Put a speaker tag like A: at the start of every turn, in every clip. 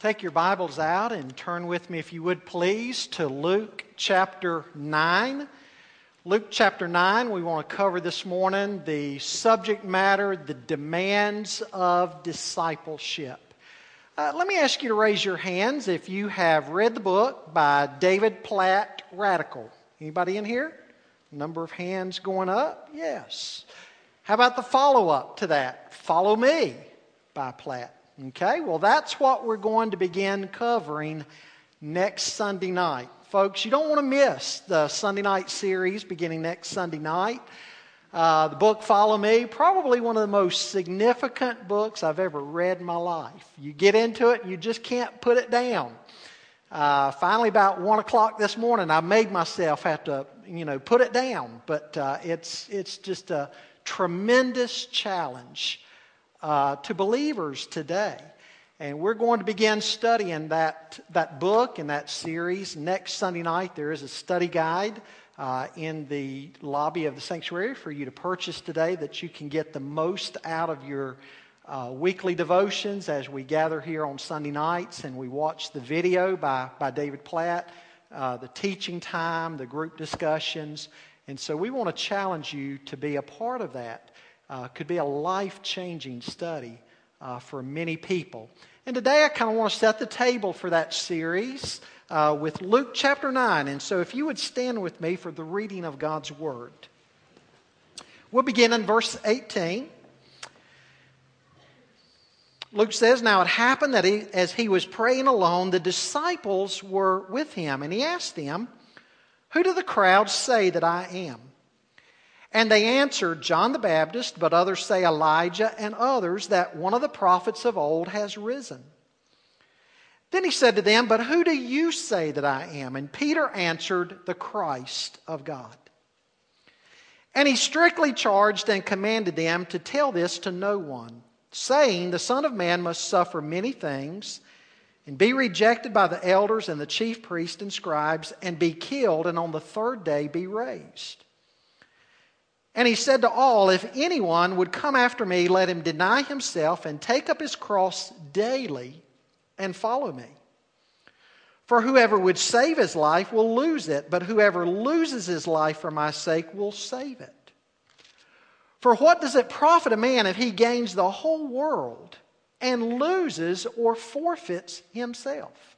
A: Take your Bibles out and turn with me, if you would please, to Luke chapter 9. Luke chapter 9, we want to cover this morning the subject matter, the demands of discipleship. Uh, let me ask you to raise your hands if you have read the book by David Platt, Radical. Anybody in here? Number of hands going up? Yes. How about the follow up to that? Follow Me by Platt. Okay, well, that's what we're going to begin covering next Sunday night. Folks, you don't want to miss the Sunday night series beginning next Sunday night. Uh, the book Follow Me, probably one of the most significant books I've ever read in my life. You get into it, you just can't put it down. Uh, finally, about one o'clock this morning, I made myself have to, you know, put it down. But uh, it's it's just a tremendous challenge uh, to believers today. And we're going to begin studying that, that book and that series next Sunday night. There is a study guide uh, in the lobby of the sanctuary for you to purchase today that you can get the most out of your uh, weekly devotions as we gather here on Sunday nights and we watch the video by, by David Platt, uh, the teaching time, the group discussions. And so we want to challenge you to be a part of that uh, could be a life changing study uh, for many people. And today I kind of want to set the table for that series uh, with Luke chapter 9. And so if you would stand with me for the reading of God's Word. We'll begin in verse 18. Luke says, Now it happened that he, as he was praying alone, the disciples were with him, and he asked them, Who do the crowds say that I am? And they answered, John the Baptist, but others say Elijah, and others that one of the prophets of old has risen. Then he said to them, But who do you say that I am? And Peter answered, The Christ of God. And he strictly charged and commanded them to tell this to no one, saying, The Son of Man must suffer many things, and be rejected by the elders and the chief priests and scribes, and be killed, and on the third day be raised. And he said to all, If anyone would come after me, let him deny himself and take up his cross daily and follow me. For whoever would save his life will lose it, but whoever loses his life for my sake will save it. For what does it profit a man if he gains the whole world and loses or forfeits himself?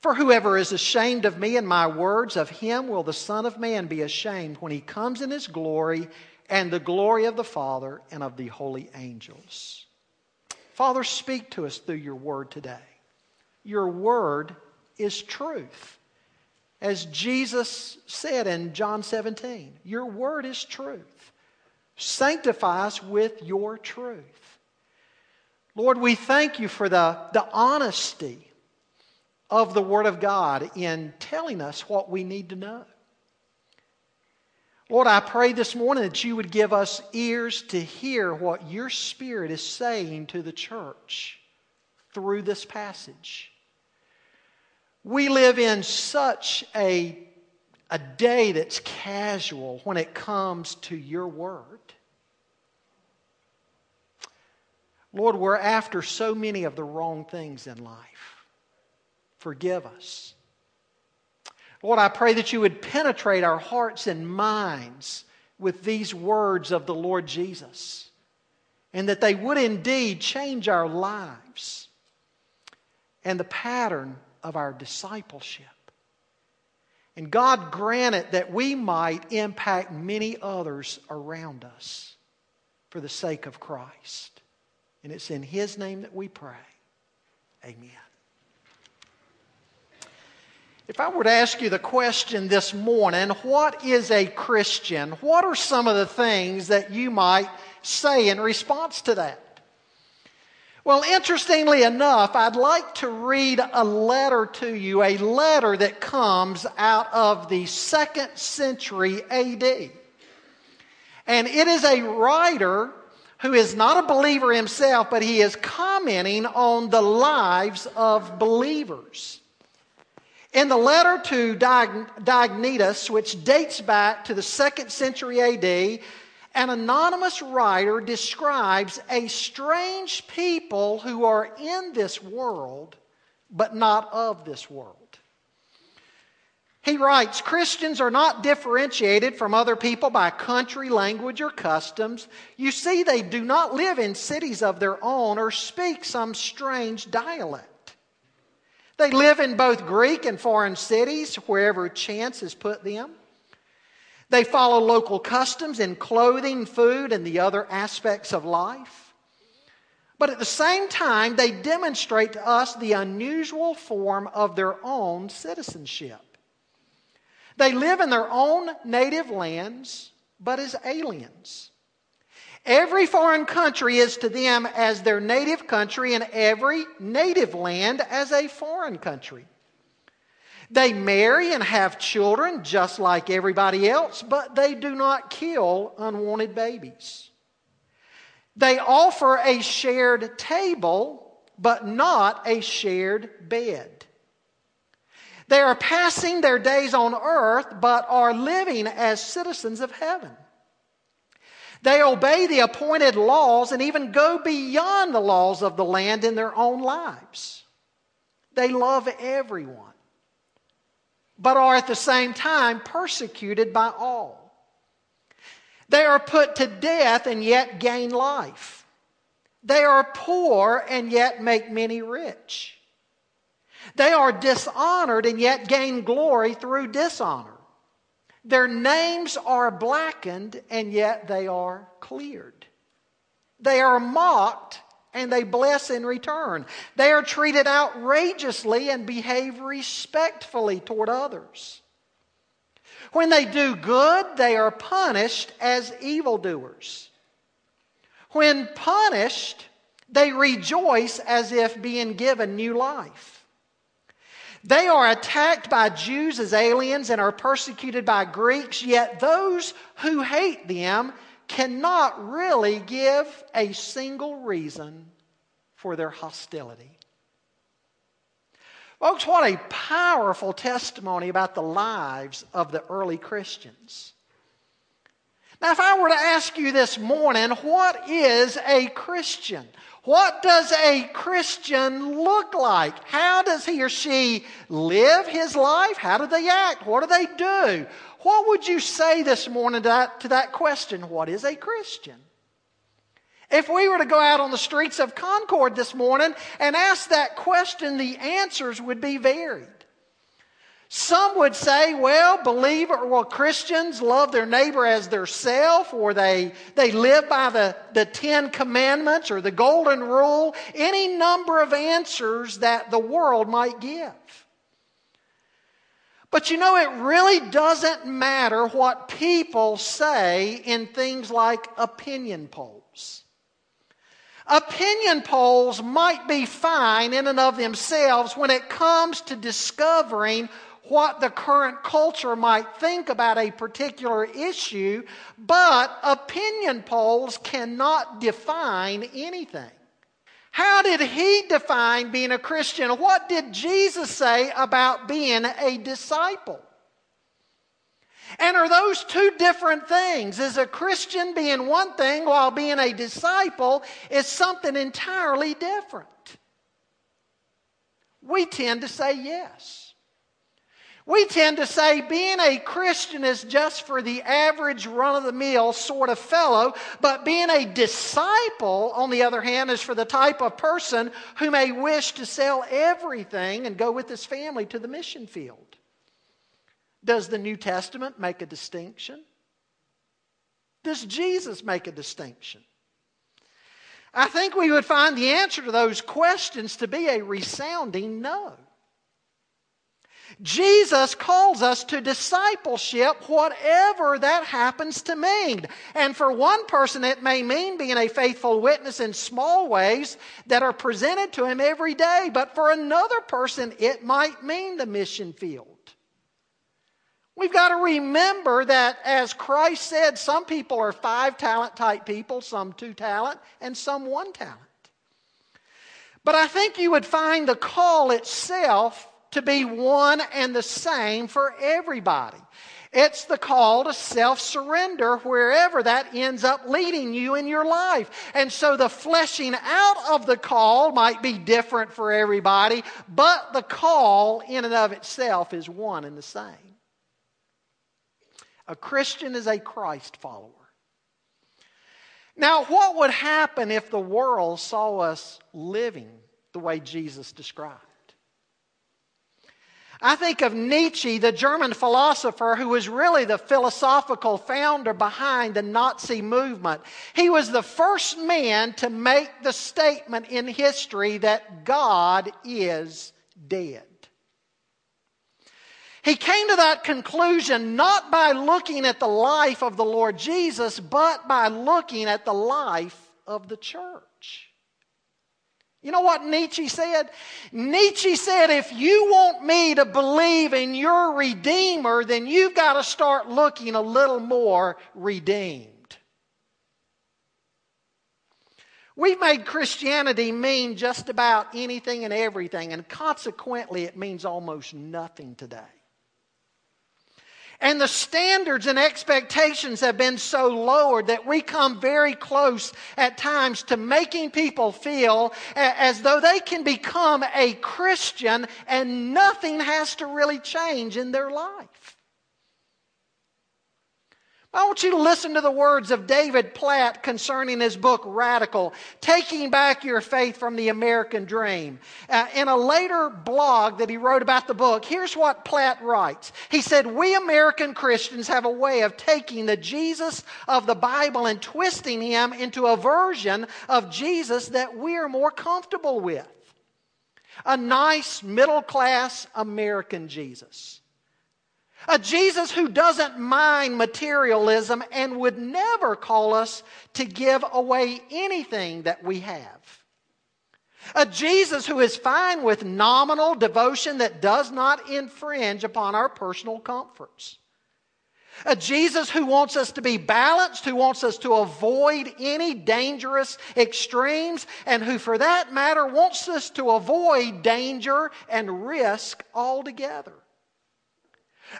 A: For whoever is ashamed of me and my words, of him will the Son of Man be ashamed when he comes in his glory and the glory of the Father and of the holy angels. Father, speak to us through your word today. Your word is truth. As Jesus said in John 17, your word is truth. Sanctify us with your truth. Lord, we thank you for the, the honesty of the Word of God in telling us what we need to know. Lord, I pray this morning that you would give us ears to hear what your Spirit is saying to the church through this passage. We live in such a, a day that's casual when it comes to your Word. Lord, we're after so many of the wrong things in life. Forgive us. Lord, I pray that you would penetrate our hearts and minds with these words of the Lord Jesus, and that they would indeed change our lives and the pattern of our discipleship. And God grant it that we might impact many others around us for the sake of Christ. And it's in His name that we pray. Amen. If I were to ask you the question this morning, what is a Christian? What are some of the things that you might say in response to that? Well, interestingly enough, I'd like to read a letter to you, a letter that comes out of the second century AD. And it is a writer who is not a believer himself, but he is commenting on the lives of believers. In the letter to Diognetus, which dates back to the second century AD, an anonymous writer describes a strange people who are in this world, but not of this world. He writes Christians are not differentiated from other people by country, language, or customs. You see, they do not live in cities of their own or speak some strange dialect. They live in both Greek and foreign cities, wherever chance has put them. They follow local customs in clothing, food, and the other aspects of life. But at the same time, they demonstrate to us the unusual form of their own citizenship. They live in their own native lands, but as aliens. Every foreign country is to them as their native country, and every native land as a foreign country. They marry and have children just like everybody else, but they do not kill unwanted babies. They offer a shared table, but not a shared bed. They are passing their days on earth, but are living as citizens of heaven. They obey the appointed laws and even go beyond the laws of the land in their own lives. They love everyone, but are at the same time persecuted by all. They are put to death and yet gain life. They are poor and yet make many rich. They are dishonored and yet gain glory through dishonor. Their names are blackened and yet they are cleared. They are mocked and they bless in return. They are treated outrageously and behave respectfully toward others. When they do good, they are punished as evildoers. When punished, they rejoice as if being given new life. They are attacked by Jews as aliens and are persecuted by Greeks, yet those who hate them cannot really give a single reason for their hostility. Folks, what a powerful testimony about the lives of the early Christians. Now, if I were to ask you this morning, what is a Christian? What does a Christian look like? How does he or she live his life? How do they act? What do they do? What would you say this morning to that, to that question? What is a Christian? If we were to go out on the streets of Concord this morning and ask that question, the answers would be varied. Some would say, well, believer, well, Christians love their neighbor as their self, or they, they live by the, the Ten Commandments or the Golden Rule, any number of answers that the world might give. But you know, it really doesn't matter what people say in things like opinion polls. Opinion polls might be fine in and of themselves when it comes to discovering what the current culture might think about a particular issue, but opinion polls cannot define anything. How did he define being a Christian? What did Jesus say about being a disciple? And are those two different things? Is a Christian being one thing while being a disciple is something entirely different? We tend to say yes. We tend to say being a Christian is just for the average run of the mill sort of fellow, but being a disciple, on the other hand, is for the type of person who may wish to sell everything and go with his family to the mission field. Does the New Testament make a distinction? Does Jesus make a distinction? I think we would find the answer to those questions to be a resounding no. Jesus calls us to discipleship, whatever that happens to mean. And for one person, it may mean being a faithful witness in small ways that are presented to him every day. But for another person, it might mean the mission field. We've got to remember that, as Christ said, some people are five talent type people, some two talent, and some one talent. But I think you would find the call itself to be one and the same for everybody. It's the call to self surrender wherever that ends up leading you in your life. And so the fleshing out of the call might be different for everybody, but the call in and of itself is one and the same. A Christian is a Christ follower. Now, what would happen if the world saw us living the way Jesus described? I think of Nietzsche, the German philosopher who was really the philosophical founder behind the Nazi movement. He was the first man to make the statement in history that God is dead. He came to that conclusion not by looking at the life of the Lord Jesus, but by looking at the life of the church. You know what Nietzsche said? Nietzsche said, if you want me to believe in your Redeemer, then you've got to start looking a little more redeemed. We've made Christianity mean just about anything and everything, and consequently, it means almost nothing today. And the standards and expectations have been so lowered that we come very close at times to making people feel as though they can become a Christian and nothing has to really change in their life. I want you to listen to the words of David Platt concerning his book Radical, Taking Back Your Faith from the American Dream. Uh, in a later blog that he wrote about the book, here's what Platt writes. He said, We American Christians have a way of taking the Jesus of the Bible and twisting him into a version of Jesus that we're more comfortable with. A nice middle class American Jesus. A Jesus who doesn't mind materialism and would never call us to give away anything that we have. A Jesus who is fine with nominal devotion that does not infringe upon our personal comforts. A Jesus who wants us to be balanced, who wants us to avoid any dangerous extremes, and who, for that matter, wants us to avoid danger and risk altogether.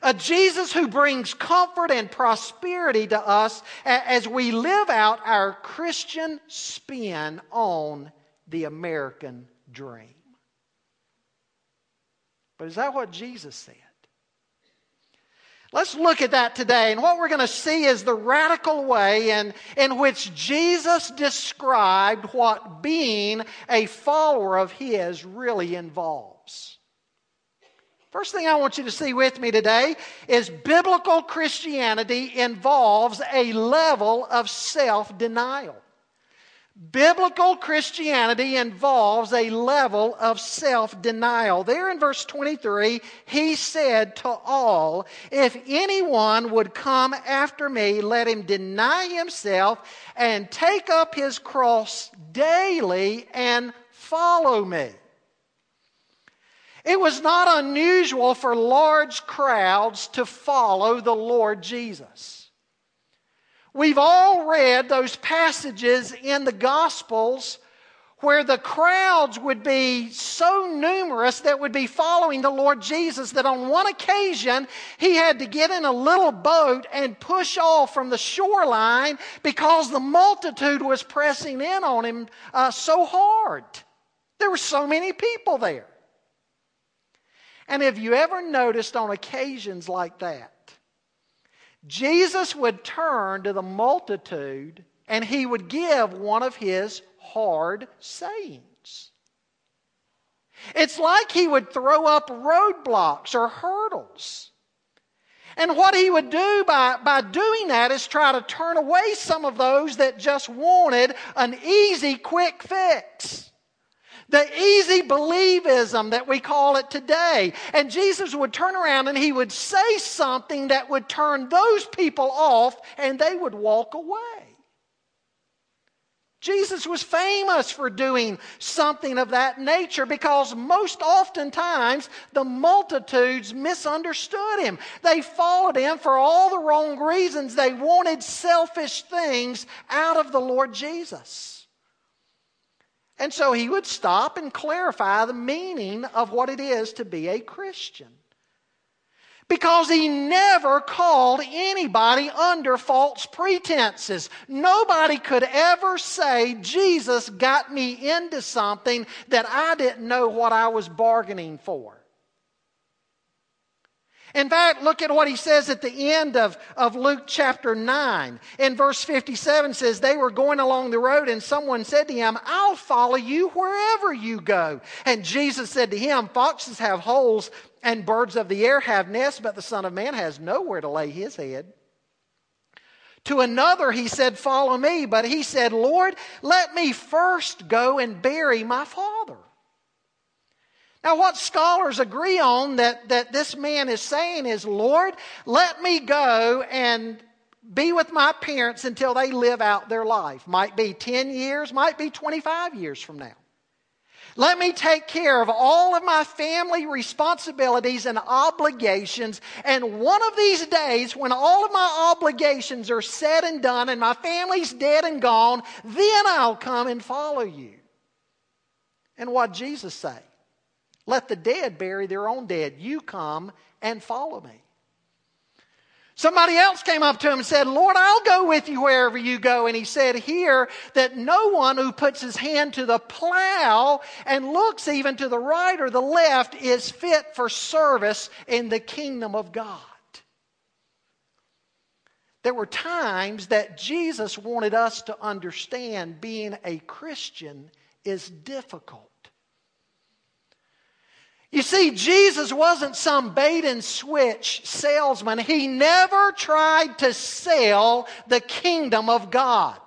A: A Jesus who brings comfort and prosperity to us as we live out our Christian spin on the American dream. But is that what Jesus said? Let's look at that today. And what we're going to see is the radical way in, in which Jesus described what being a follower of His really involves. First thing I want you to see with me today is biblical Christianity involves a level of self denial. Biblical Christianity involves a level of self denial. There in verse 23, he said to all, If anyone would come after me, let him deny himself and take up his cross daily and follow me. It was not unusual for large crowds to follow the Lord Jesus. We've all read those passages in the Gospels where the crowds would be so numerous that would be following the Lord Jesus that on one occasion he had to get in a little boat and push off from the shoreline because the multitude was pressing in on him uh, so hard. There were so many people there. And have you ever noticed on occasions like that, Jesus would turn to the multitude and he would give one of his hard sayings. It's like he would throw up roadblocks or hurdles. And what he would do by, by doing that is try to turn away some of those that just wanted an easy, quick fix. The easy believism that we call it today. And Jesus would turn around and he would say something that would turn those people off and they would walk away. Jesus was famous for doing something of that nature because most oftentimes the multitudes misunderstood him. They followed him for all the wrong reasons. They wanted selfish things out of the Lord Jesus. And so he would stop and clarify the meaning of what it is to be a Christian. Because he never called anybody under false pretenses. Nobody could ever say, Jesus got me into something that I didn't know what I was bargaining for. In fact, look at what he says at the end of, of Luke chapter 9. In verse 57 says, They were going along the road, and someone said to him, I'll follow you wherever you go. And Jesus said to him, Foxes have holes, and birds of the air have nests, but the Son of Man has nowhere to lay his head. To another he said, Follow me. But he said, Lord, let me first go and bury my father. Now, what scholars agree on that, that this man is saying is, Lord, let me go and be with my parents until they live out their life. Might be 10 years, might be 25 years from now. Let me take care of all of my family responsibilities and obligations. And one of these days, when all of my obligations are said and done and my family's dead and gone, then I'll come and follow you. And what Jesus say? Let the dead bury their own dead. You come and follow me. Somebody else came up to him and said, Lord, I'll go with you wherever you go. And he said here that no one who puts his hand to the plow and looks even to the right or the left is fit for service in the kingdom of God. There were times that Jesus wanted us to understand being a Christian is difficult. You see, Jesus wasn't some bait and switch salesman. He never tried to sell the kingdom of God.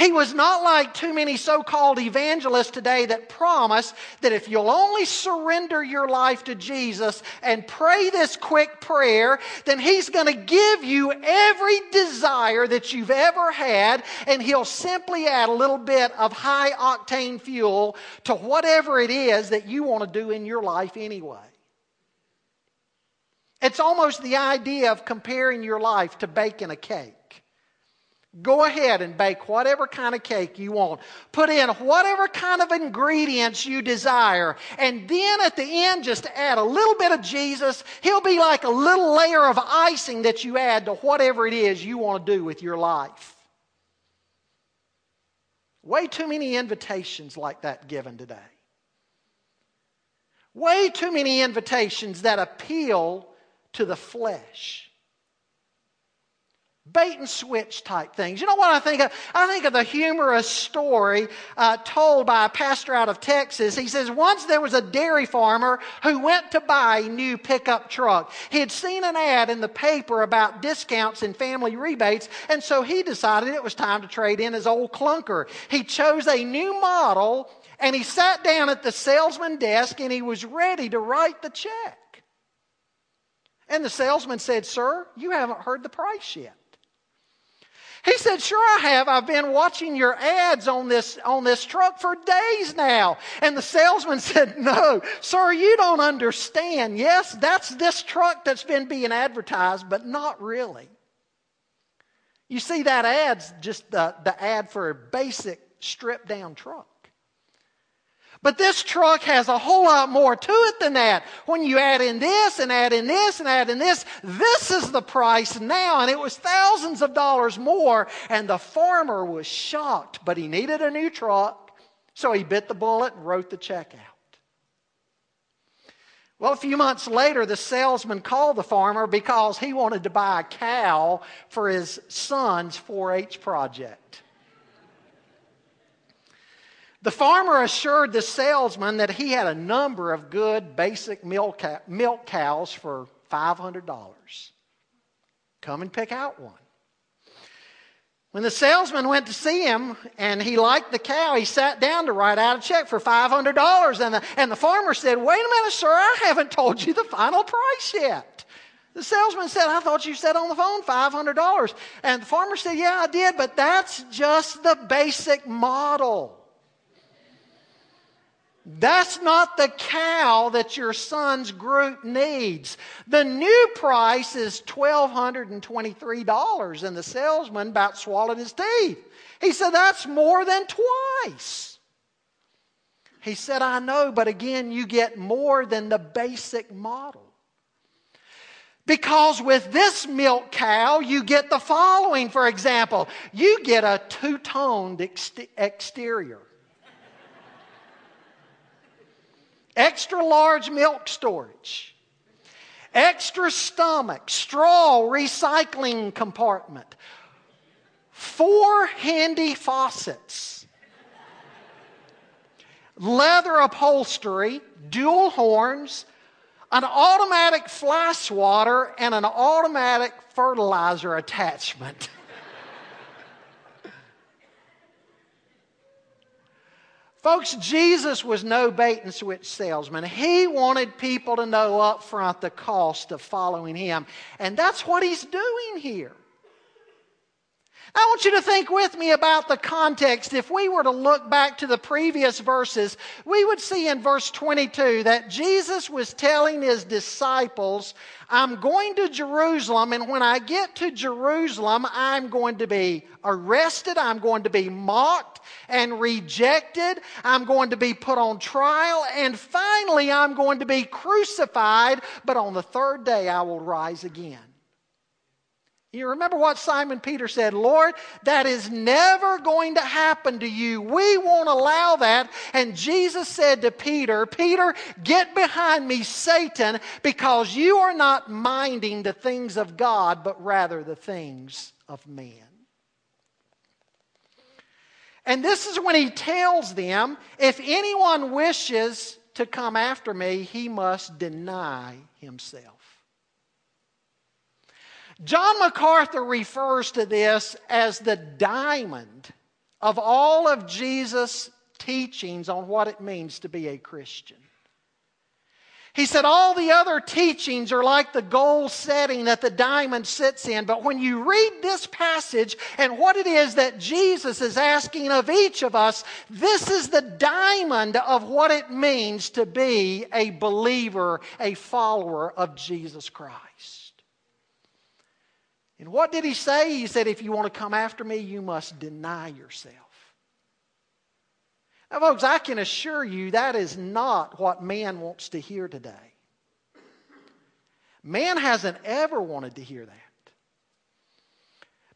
A: He was not like too many so called evangelists today that promise that if you'll only surrender your life to Jesus and pray this quick prayer, then He's going to give you every desire that you've ever had, and He'll simply add a little bit of high octane fuel to whatever it is that you want to do in your life anyway. It's almost the idea of comparing your life to baking a cake. Go ahead and bake whatever kind of cake you want. Put in whatever kind of ingredients you desire. And then at the end, just add a little bit of Jesus. He'll be like a little layer of icing that you add to whatever it is you want to do with your life. Way too many invitations like that given today. Way too many invitations that appeal to the flesh bait and switch type things. You know what I think of? I think of the humorous story uh, told by a pastor out of Texas. He says, Once there was a dairy farmer who went to buy a new pickup truck. He had seen an ad in the paper about discounts and family rebates, and so he decided it was time to trade in his old clunker. He chose a new model and he sat down at the salesman desk and he was ready to write the check. And the salesman said, Sir, you haven't heard the price yet. He said, Sure, I have. I've been watching your ads on this, on this truck for days now. And the salesman said, No, sir, you don't understand. Yes, that's this truck that's been being advertised, but not really. You see, that ad's just the, the ad for a basic stripped down truck. But this truck has a whole lot more to it than that. When you add in this and add in this and add in this, this is the price now. And it was thousands of dollars more. And the farmer was shocked, but he needed a new truck. So he bit the bullet and wrote the check out. Well, a few months later, the salesman called the farmer because he wanted to buy a cow for his son's 4 H project. The farmer assured the salesman that he had a number of good basic milk, cows for $500. Come and pick out one. When the salesman went to see him and he liked the cow, he sat down to write out a check for $500. And the, and the farmer said, Wait a minute, sir, I haven't told you the final price yet. The salesman said, I thought you said on the phone $500. And the farmer said, Yeah, I did, but that's just the basic model. That's not the cow that your son's group needs. The new price is $1,223, and the salesman about swallowed his teeth. He said, That's more than twice. He said, I know, but again, you get more than the basic model. Because with this milk cow, you get the following, for example. You get a two toned ex- exterior, extra large milk storage, extra stomach, straw recycling compartment, four handy faucets, leather upholstery, dual horns, an automatic fly swatter, and an automatic fertilizer attachment. Folks, Jesus was no bait and switch salesman. He wanted people to know up front the cost of following him. And that's what he's doing here. I want you to think with me about the context. If we were to look back to the previous verses, we would see in verse 22 that Jesus was telling his disciples, I'm going to Jerusalem, and when I get to Jerusalem, I'm going to be arrested, I'm going to be mocked and rejected, I'm going to be put on trial, and finally, I'm going to be crucified, but on the third day, I will rise again. You remember what Simon Peter said, Lord, that is never going to happen to you. We won't allow that. And Jesus said to Peter, Peter, get behind me, Satan, because you are not minding the things of God, but rather the things of men. And this is when he tells them, if anyone wishes to come after me, he must deny himself. John MacArthur refers to this as the diamond of all of Jesus' teachings on what it means to be a Christian. He said all the other teachings are like the goal setting that the diamond sits in, but when you read this passage and what it is that Jesus is asking of each of us, this is the diamond of what it means to be a believer, a follower of Jesus Christ. And what did he say? He said, If you want to come after me, you must deny yourself. Now, folks, I can assure you that is not what man wants to hear today. Man hasn't ever wanted to hear that.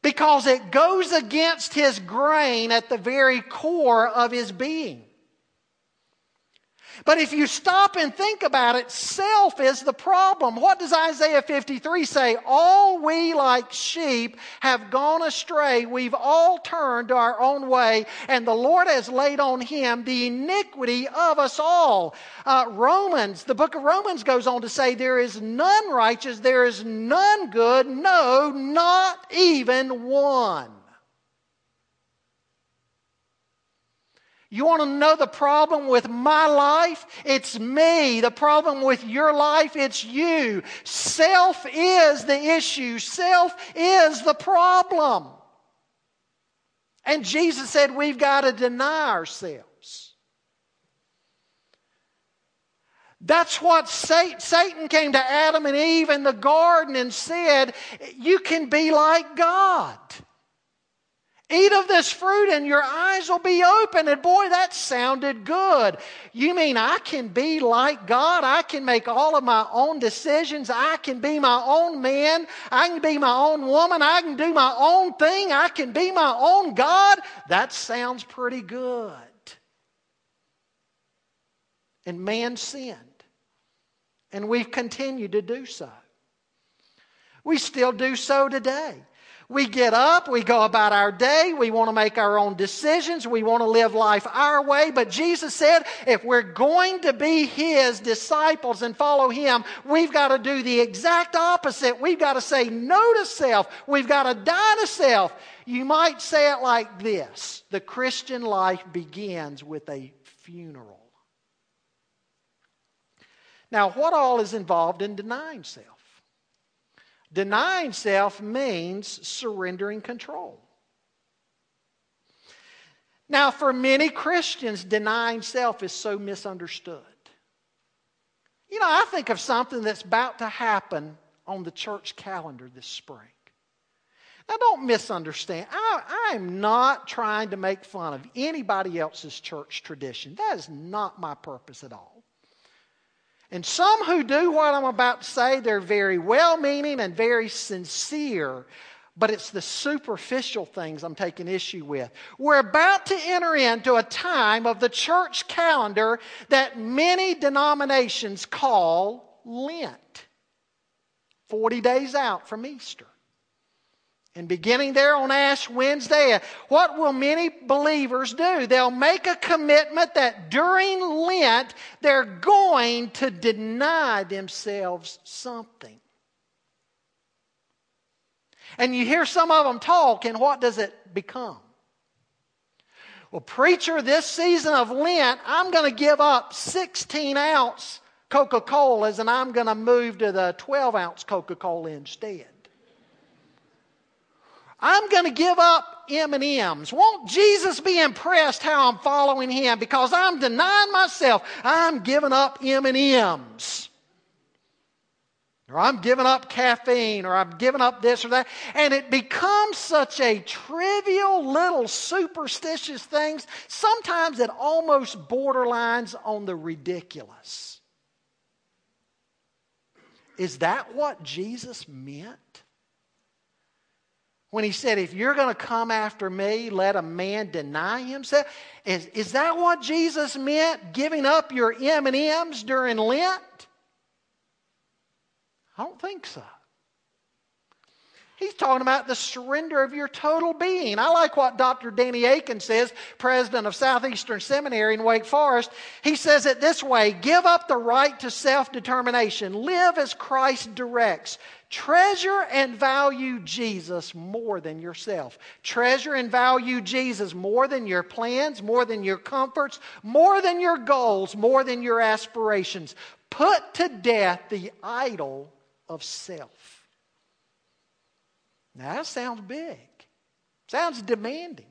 A: Because it goes against his grain at the very core of his being. But if you stop and think about it, self is the problem. What does Isaiah 53 say? All we like sheep have gone astray. We've all turned to our own way, and the Lord has laid on him the iniquity of us all. Uh, Romans, the book of Romans goes on to say, There is none righteous, there is none good, no, not even one. You want to know the problem with my life? It's me. The problem with your life? It's you. Self is the issue, self is the problem. And Jesus said we've got to deny ourselves. That's what Satan came to Adam and Eve in the garden and said, You can be like God. Eat of this fruit and your eyes will be open. And boy, that sounded good. You mean I can be like God? I can make all of my own decisions. I can be my own man. I can be my own woman. I can do my own thing. I can be my own God. That sounds pretty good. And man sinned. And we've continued to do so. We still do so today. We get up, we go about our day, we want to make our own decisions, we want to live life our way. But Jesus said if we're going to be His disciples and follow Him, we've got to do the exact opposite. We've got to say no to self, we've got to die to self. You might say it like this the Christian life begins with a funeral. Now, what all is involved in denying self? Denying self means surrendering control. Now, for many Christians, denying self is so misunderstood. You know, I think of something that's about to happen on the church calendar this spring. Now, don't misunderstand. I, I, am not trying to make fun of anybody else's church tradition. That is not my purpose at all. And some who do what I'm about to say, they're very well meaning and very sincere, but it's the superficial things I'm taking issue with. We're about to enter into a time of the church calendar that many denominations call Lent 40 days out from Easter. And beginning there on Ash Wednesday, what will many believers do? They'll make a commitment that during Lent they're going to deny themselves something. And you hear some of them talk, and what does it become? Well, preacher, this season of Lent, I'm going to give up 16 ounce Coca Colas and I'm going to move to the 12 ounce Coca Cola instead. I'm going to give up M&Ms. Won't Jesus be impressed how I'm following him because I'm denying myself. I'm giving up M&Ms. Or I'm giving up caffeine, or I'm giving up this or that. And it becomes such a trivial little superstitious things. Sometimes it almost borderlines on the ridiculous. Is that what Jesus meant? When he said, If you're going to come after me, let a man deny himself? Is, is that what Jesus meant, giving up your M&Ms during Lent? I don't think so. He's talking about the surrender of your total being. I like what Dr. Danny Akin says, president of Southeastern Seminary in Wake Forest. He says it this way Give up the right to self determination, live as Christ directs. Treasure and value Jesus more than yourself. Treasure and value Jesus more than your plans, more than your comforts, more than your goals, more than your aspirations. Put to death the idol of self. Now that sounds big, sounds demanding.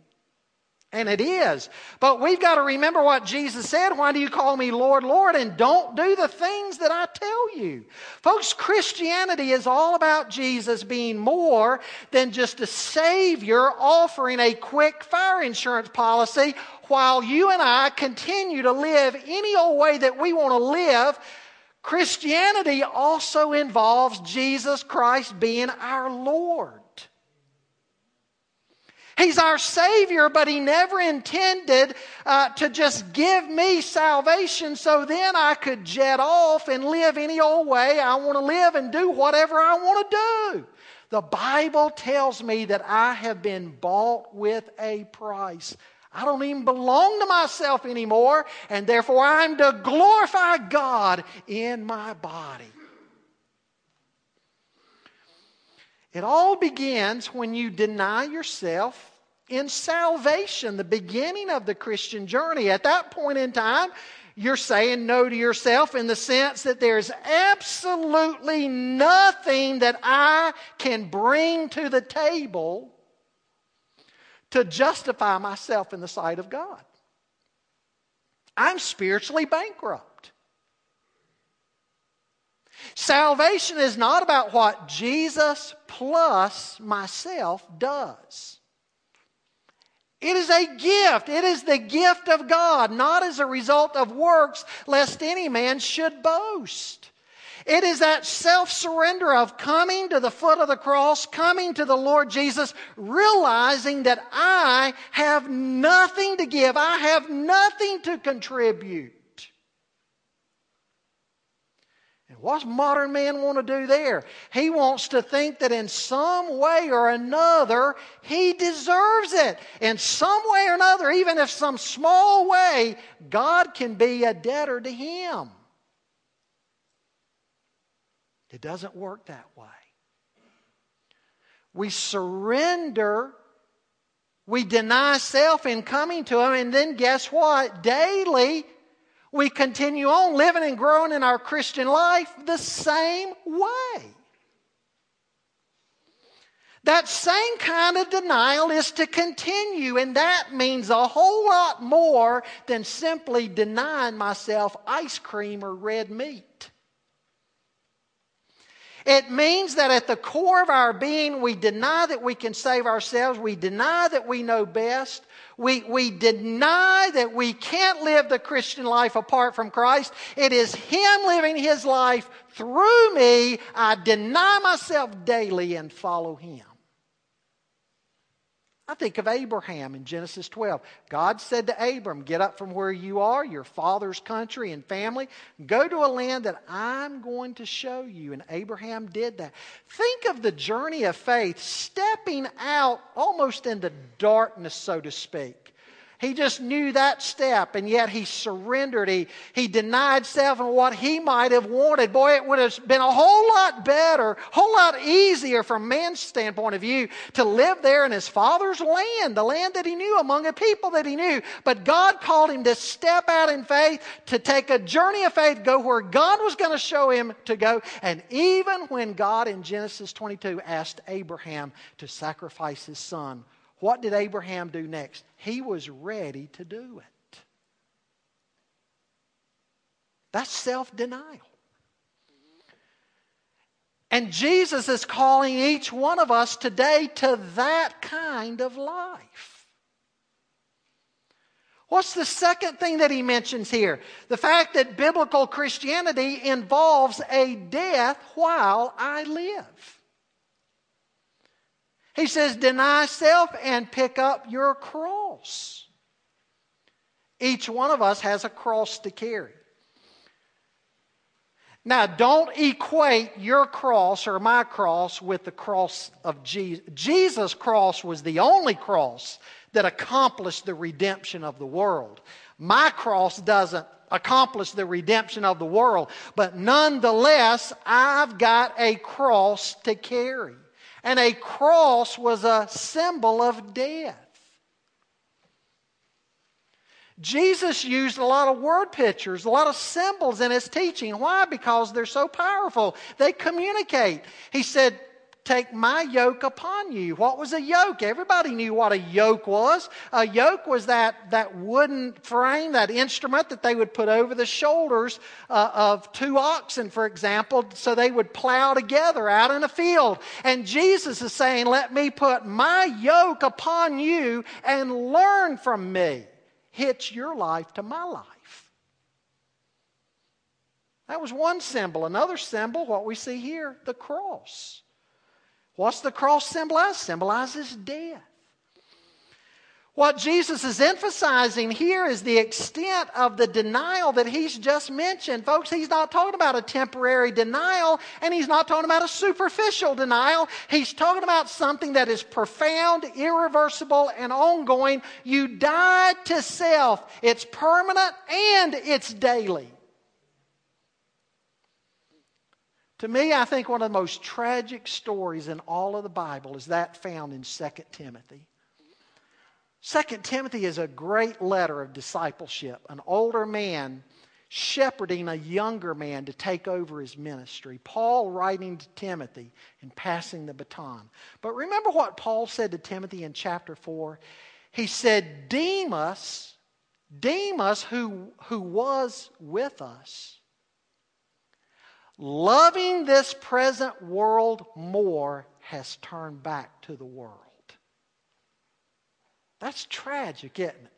A: And it is. But we've got to remember what Jesus said. Why do you call me Lord, Lord, and don't do the things that I tell you? Folks, Christianity is all about Jesus being more than just a Savior offering a quick fire insurance policy while you and I continue to live any old way that we want to live. Christianity also involves Jesus Christ being our Lord. He's our Savior, but He never intended uh, to just give me salvation so then I could jet off and live any old way I want to live and do whatever I want to do. The Bible tells me that I have been bought with a price. I don't even belong to myself anymore, and therefore I'm to glorify God in my body. It all begins when you deny yourself in salvation, the beginning of the Christian journey. At that point in time, you're saying no to yourself in the sense that there's absolutely nothing that I can bring to the table to justify myself in the sight of God. I'm spiritually bankrupt. Salvation is not about what Jesus plus myself does. It is a gift. It is the gift of God, not as a result of works, lest any man should boast. It is that self surrender of coming to the foot of the cross, coming to the Lord Jesus, realizing that I have nothing to give, I have nothing to contribute. What's modern man want to do there? He wants to think that in some way or another he deserves it. In some way or another, even if some small way, God can be a debtor to him. It doesn't work that way. We surrender, we deny self in coming to Him, and then guess what? Daily, we continue on living and growing in our Christian life the same way. That same kind of denial is to continue, and that means a whole lot more than simply denying myself ice cream or red meat. It means that at the core of our being, we deny that we can save ourselves. We deny that we know best. We, we deny that we can't live the Christian life apart from Christ. It is Him living His life through me. I deny myself daily and follow Him. I think of Abraham in Genesis 12. God said to Abram, Get up from where you are, your father's country and family, go to a land that I'm going to show you. And Abraham did that. Think of the journey of faith, stepping out almost into darkness, so to speak. He just knew that step, and yet he surrendered. He, he denied self and what he might have wanted. Boy, it would have been a whole lot better, whole lot easier from man's standpoint of view to live there in his father's land, the land that he knew, among a people that he knew. But God called him to step out in faith, to take a journey of faith, go where God was going to show him to go. And even when God in Genesis 22 asked Abraham to sacrifice his son, what did Abraham do next? He was ready to do it. That's self denial. And Jesus is calling each one of us today to that kind of life. What's the second thing that he mentions here? The fact that biblical Christianity involves a death while I live. He says, deny self and pick up your cross. Each one of us has a cross to carry. Now, don't equate your cross or my cross with the cross of Jesus. Jesus' cross was the only cross that accomplished the redemption of the world. My cross doesn't accomplish the redemption of the world, but nonetheless, I've got a cross to carry. And a cross was a symbol of death. Jesus used a lot of word pictures, a lot of symbols in his teaching. Why? Because they're so powerful. They communicate. He said, Take my yoke upon you. What was a yoke? Everybody knew what a yoke was. A yoke was that, that wooden frame, that instrument that they would put over the shoulders uh, of two oxen, for example, so they would plow together out in a field. And Jesus is saying, Let me put my yoke upon you and learn from me. Hitch your life to my life. That was one symbol. Another symbol, what we see here, the cross. What's the cross symbolize? Symbolizes death. What Jesus is emphasizing here is the extent of the denial that he's just mentioned. Folks, he's not talking about a temporary denial and he's not talking about a superficial denial. He's talking about something that is profound, irreversible, and ongoing. You die to self. It's permanent and it's daily. To me, I think one of the most tragic stories in all of the Bible is that found in 2 Timothy. 2 Timothy is a great letter of discipleship. An older man shepherding a younger man to take over his ministry. Paul writing to Timothy and passing the baton. But remember what Paul said to Timothy in chapter 4? He said, Demas, Demas, who, who was with us, loving this present world more, has turned back to the world. That's tragic, isn't it?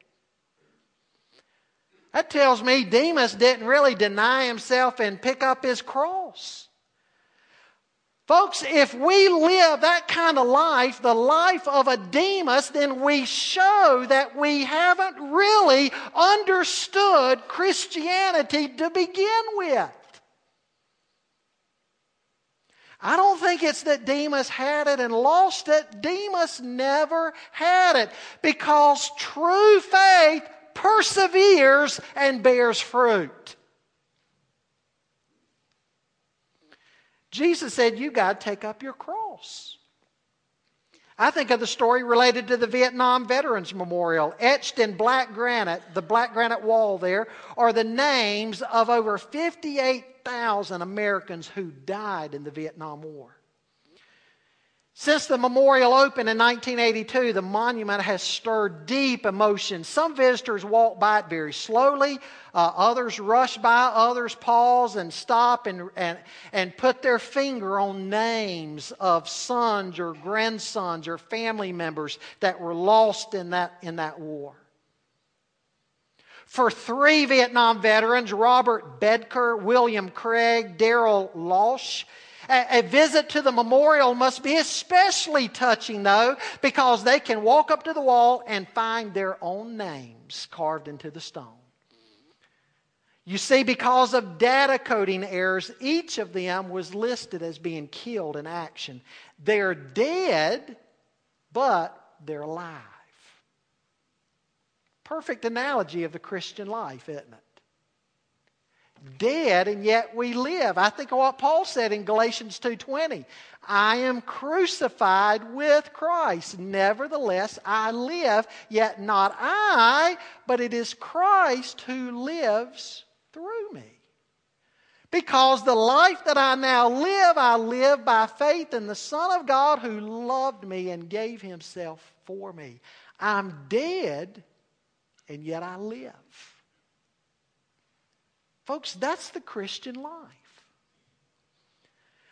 A: That tells me Demas didn't really deny himself and pick up his cross. Folks, if we live that kind of life, the life of a Demas, then we show that we haven't really understood Christianity to begin with. I don't think it's that Demas had it and lost it. Demas never had it because true faith perseveres and bears fruit. Jesus said, You got to take up your cross. I think of the story related to the Vietnam Veterans Memorial. Etched in black granite, the black granite wall there, are the names of over 58,000 Americans who died in the Vietnam War. Since the memorial opened in 1982, the monument has stirred deep emotion. Some visitors walk by it very slowly, uh, others rush by, others pause and stop and, and, and put their finger on names of sons or grandsons or family members that were lost in that, in that war. For three Vietnam veterans, Robert Bedker, William Craig, Daryl Lausch, a, visit to the memorial must be especially touching, though, because they can walk up to the wall and find their own names carved into the stone. You see, because of data coding errors, each of them was listed as being killed in action. They're dead, but they're alive. Perfect analogy of the Christian life, isn't it? dead and yet we live. I think of what Paul said in Galatians 2:20. I am crucified with Christ. Nevertheless, I live, yet not I, but it is Christ who lives through me. Because the life that I now live, I live by faith in the Son of God who loved me and gave himself for me. I'm dead, and yet I live. Folks, that's the Christian life.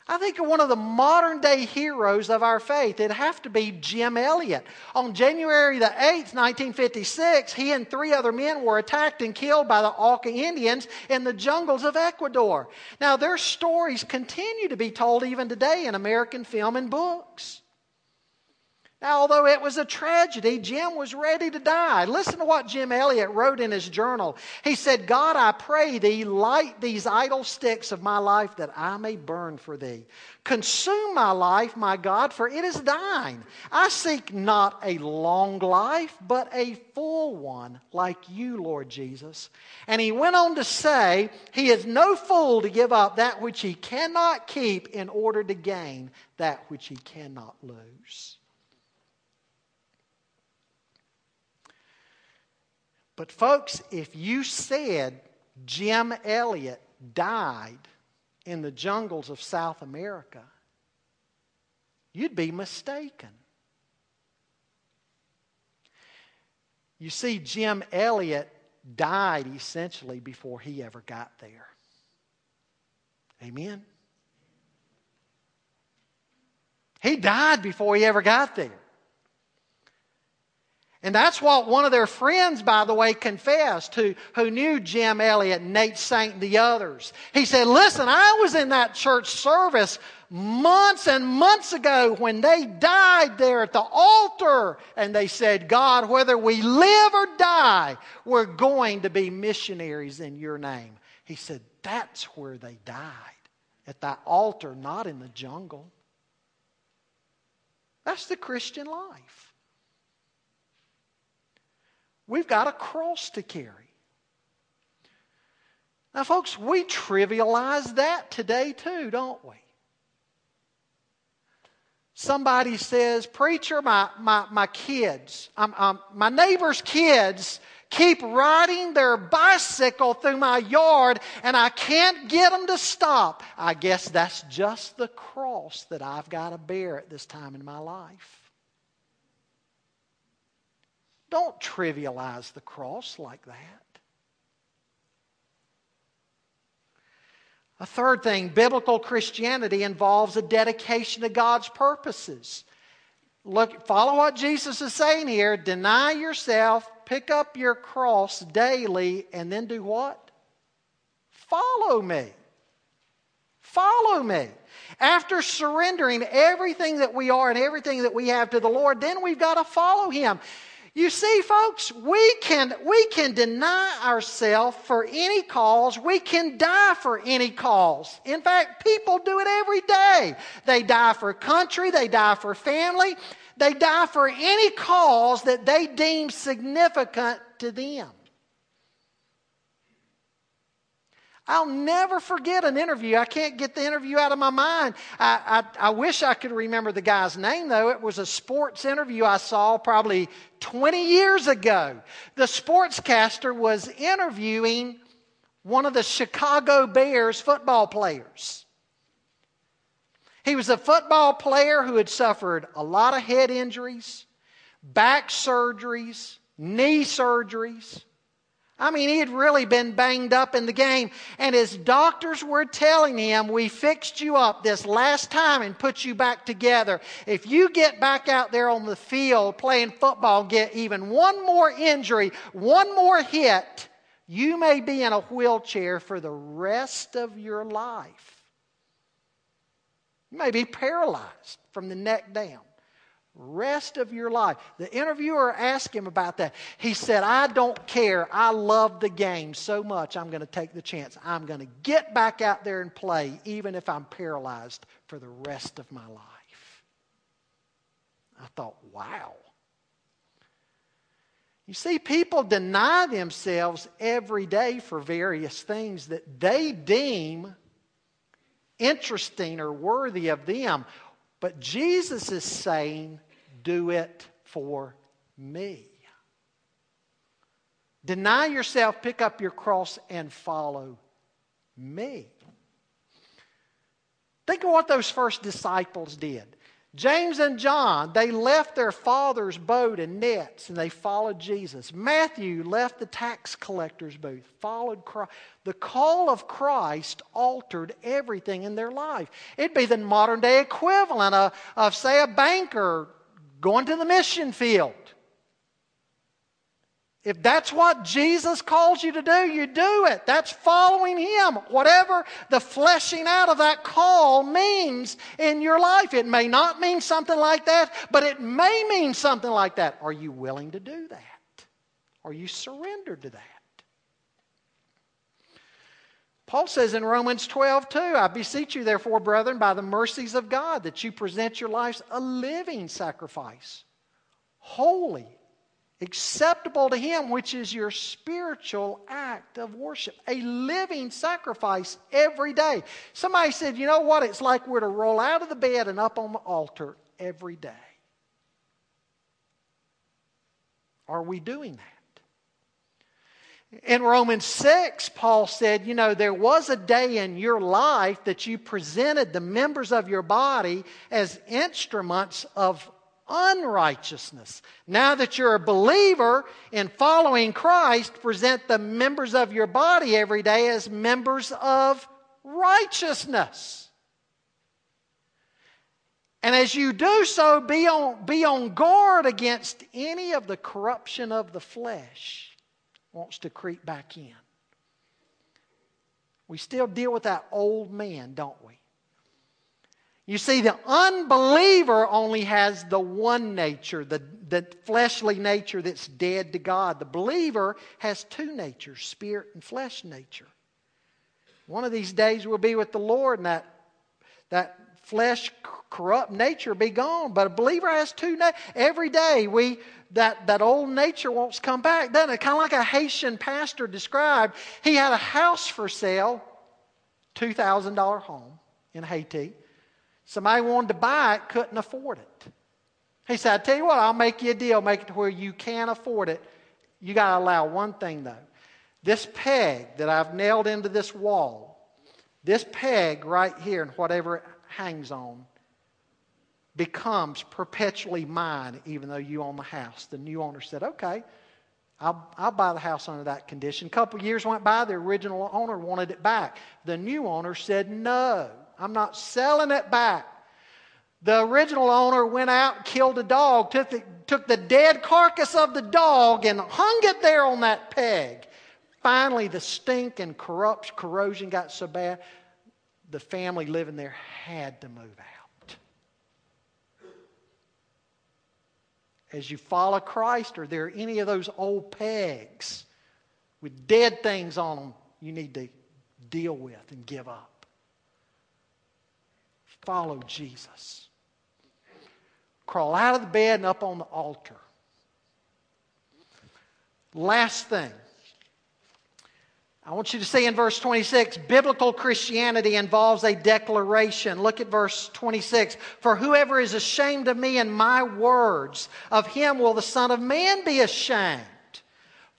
A: I think of one of the modern day heroes of our faith. It'd have to be Jim Elliot. On January the 8th, 1956, he and three other men were attacked and killed by the Auca Indians in the jungles of Ecuador. Now, their stories continue to be told even today in American film and books. Now, although it was a tragedy, Jim was ready to die. Listen to what Jim Elliot wrote in his journal. He said, God, I pray thee, light these idle sticks of my life that I may burn for thee. Consume my life, my God, for it is thine. I seek not a long life, but a full one, like you, Lord Jesus. And he went on to say, He is no fool to give up that which he cannot keep in order to gain that which he cannot lose. But, folks, if you said Jim Elliot died in the jungles of South America, you'd be mistaken. You see, Jim Elliot died essentially before he ever got there. Amen? He died before he ever got there. And that's what one of their friends, by the way, confessed, who, who knew Jim Elliot, Nate Saint, and the others. He said, Listen, I was in that church service months and months ago when they died there at the altar. And they said, God, whether we live or die, we're going to be missionaries in your name. He said, That's where they died, at that altar, not in the jungle. That's the Christian life. We've got a cross to carry. Now, folks, we trivialize that today too, don't we? Somebody says, Preacher, my, my, my kids, my neighbor's kids keep riding their bicycle through my yard and I can't get them to stop. I guess that's just the cross that I've got to bear at this time in my life. Don't trivialize the cross like that. A third thing, biblical Christianity involves a dedication to God's purposes. Look, follow what Jesus is saying here. Deny yourself, pick up your cross daily, and then do what? Follow me. Follow me. After surrendering everything that we are and everything that we have to the Lord, then we've got to follow Him. You see, folks, we can, we can deny ourselves for any cause. We can die for any cause. In fact, people do it every day. They die for country, they die for family, they die for any cause that they deem significant to them. I'll never forget an interview. I can't get the interview out of my mind. I, I, I, wish I could remember the guy's name, though. It was a sports interview I saw probably 20 years ago. The sportscaster was interviewing one of the Chicago Bears football players. He was a football player who had suffered a lot of head injuries, back surgeries, knee surgeries. I mean, he had really been banged up in the game. And his doctors were telling him, We fixed you up this last time and put you back together. If you get back out there on the field playing football, get even one more injury, one more hit, you may be in a wheelchair for the rest of your life. You may be paralyzed from the neck down. Rest of your life. The interviewer asked him about that. He said, I don't care. I love the game so much, I'm going to take the chance. I'm going to get back out there and play, even if I'm paralyzed for the rest of my life. I thought, wow. You see, people deny themselves every day for various things that they deem interesting or worthy of them. But Jesus is saying, do it for me. Deny yourself, pick up your cross, and follow me. Think of what those first disciples did. James and John, they left their father's boat and nets and they followed Jesus. Matthew left the tax collector's booth, followed Christ. The call of Christ altered everything in their life. It'd be the modern day equivalent of, of say, a banker going to the mission field. If that's what Jesus calls you to do, you do it. That's following Him. Whatever the fleshing out of that call means in your life. It may not mean something like that, but it may mean something like that. Are you willing to do that? Are you surrendered to that? Paul says in Romans 12, 2, I beseech you, therefore, brethren, by the mercies of God, that you present your lives a living sacrifice, holy acceptable to Him, which is your spiritual act of worship, a living sacrifice every day. Somebody said, You know what? It's like we're to roll out of the bed and up on the altar every day. Are we doing that? In Romans 6, Paul said, You know, there was a day in your life that you presented the members of your body as instruments of unrighteousness. Now that you're a believer in following Christ, present the members of your body every day as members of righteousness. And as you do so, be on, be on guard against any of the corruption of the flesh wants to creep back in. We still deal with that old man, don't we? You see, the unbeliever only has the one nature, the, the fleshly nature that's dead to God. The believer has two natures, spirit and flesh nature. One of these days we'll be with the Lord and that, that flesh corrupt nature be gone. But a believer has two natures. Every day we that, that old nature wants to come back, doesn't it? Kind of like a Haitian pastor described. He had a house for sale, $2,000 home in Haiti. Somebody wanted to buy it, couldn't afford it. He said, I tell you what, I'll make you a deal, make it to where you can afford it. You got to allow one thing, though. This peg that I've nailed into this wall, this peg right here and whatever it hangs on, becomes perpetually mine, even though you own the house. The new owner said, Okay, I'll, I'll buy the house under that condition. A couple years went by, the original owner wanted it back. The new owner said, No. I'm not selling it back. The original owner went out, killed a dog, took the, took the dead carcass of the dog and hung it there on that peg. Finally, the stink and corrupt corrosion got so bad, the family living there had to move out. As you follow Christ, are there any of those old pegs with dead things on them you need to deal with and give up? Follow Jesus. Crawl out of the bed and up on the altar. Last thing. I want you to see in verse 26 biblical Christianity involves a declaration. Look at verse 26. For whoever is ashamed of me and my words, of him will the Son of Man be ashamed.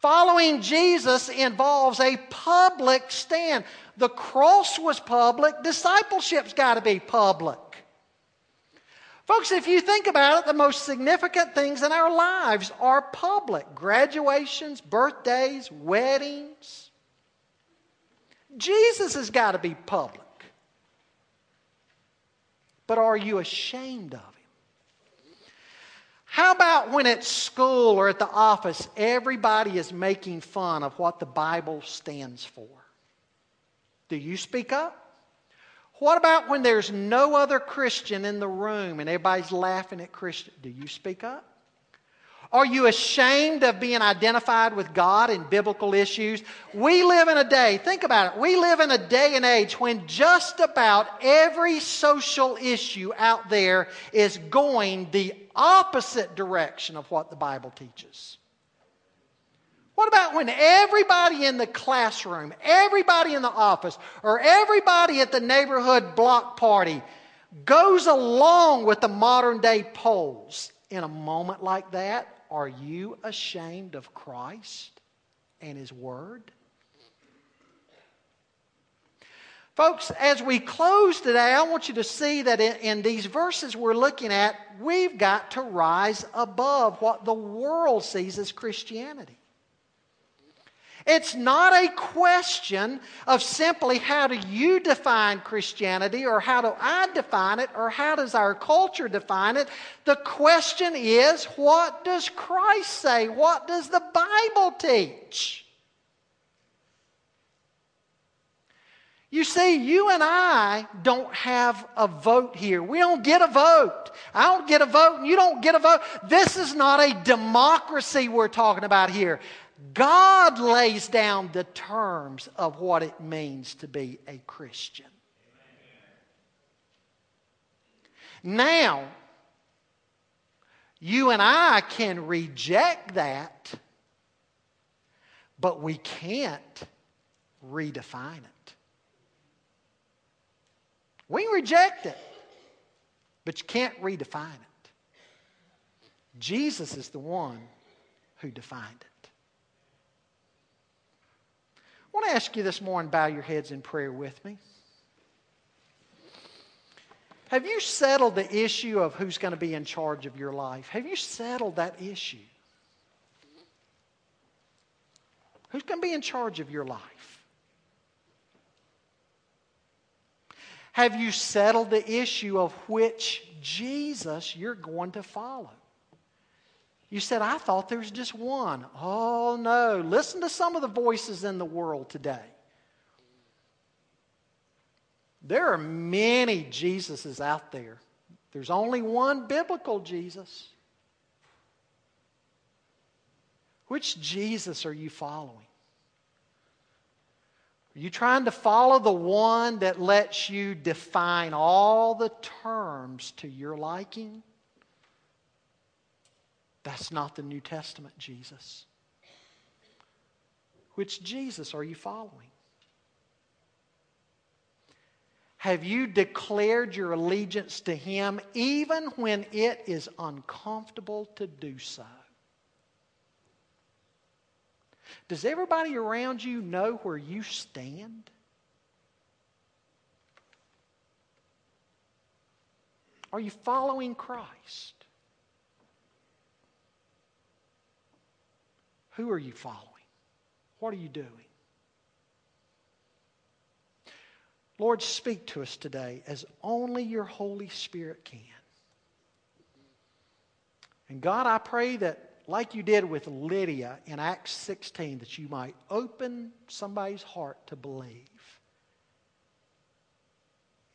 A: Following Jesus involves a public stand. The cross was public, discipleship's got to be public. Folks, if you think about it, the most significant things in our lives are public graduations, birthdays, weddings. Jesus has got to be public. But are you ashamed of? How about when at school or at the office, everybody is making fun of what the Bible stands for? Do you speak up? What about when there's no other Christian in the room and everybody's laughing at Christian? Do you speak up? Are you ashamed of being identified with God in biblical issues? We live in a day, think about it, we live in a day and age when just about every social issue out there is going the opposite direction of what the Bible teaches. What about when everybody in the classroom, everybody in the office, or everybody at the neighborhood block party goes along with the modern day polls? In a moment like that, are you ashamed of Christ and His Word? Folks, as we close today, I want you to see that in, in, these verses we're looking at, we've got to rise above what the world sees as Christianity. It's not a question of simply how do you define Christianity or how do I define it or how does our culture define it. The question is what does Christ say? What does the Bible teach? You see, you and I don't have a vote here. We don't get a vote. I don't get a vote, and you don't get a vote. This is not a democracy we're talking about here. God lays down the terms of what it means to be a Christian. Now, you and I can reject that, but we can't redefine it. We reject it, but you can't redefine it. Jesus is the one who defined it. I want to ask you this morning, bow your heads in prayer with me. Have you settled the issue of who's going to be in charge of your life? Have you settled that issue? Who's going to be in charge of your life? Have you settled the issue of which Jesus you're going to follow? You said, I thought there was just one. Oh, no. Listen to some of the voices in the world today. There are many Jesuses out there. There's only one biblical Jesus. Which Jesus are you following? Are you trying to follow the one that lets you define all the terms to your liking? That's not the New Testament Jesus. Which Jesus are you following? Have you declared your allegiance to Him even when it is uncomfortable to do so? Does everybody around you know where you stand? Are you following Christ? Who are you following? What are you doing? Lord, speak to us today as only your Holy Spirit can. And God, I pray that, like you did with Lydia in Acts 16, that you might open somebody's heart to believe.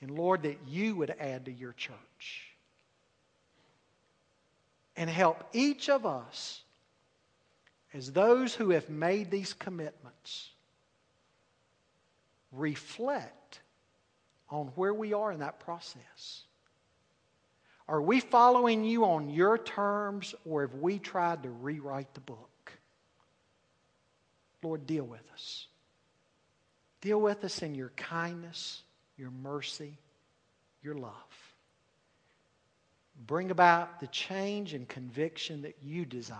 A: And Lord, that you would add to your church. And help each of us as those who have made these commitments reflect on where we are in that process. Are we following you on your terms or have we tried to rewrite the book? Lord, deal with us. Deal with us in your kindness, your mercy, your love. Bring about the change and conviction that you desire.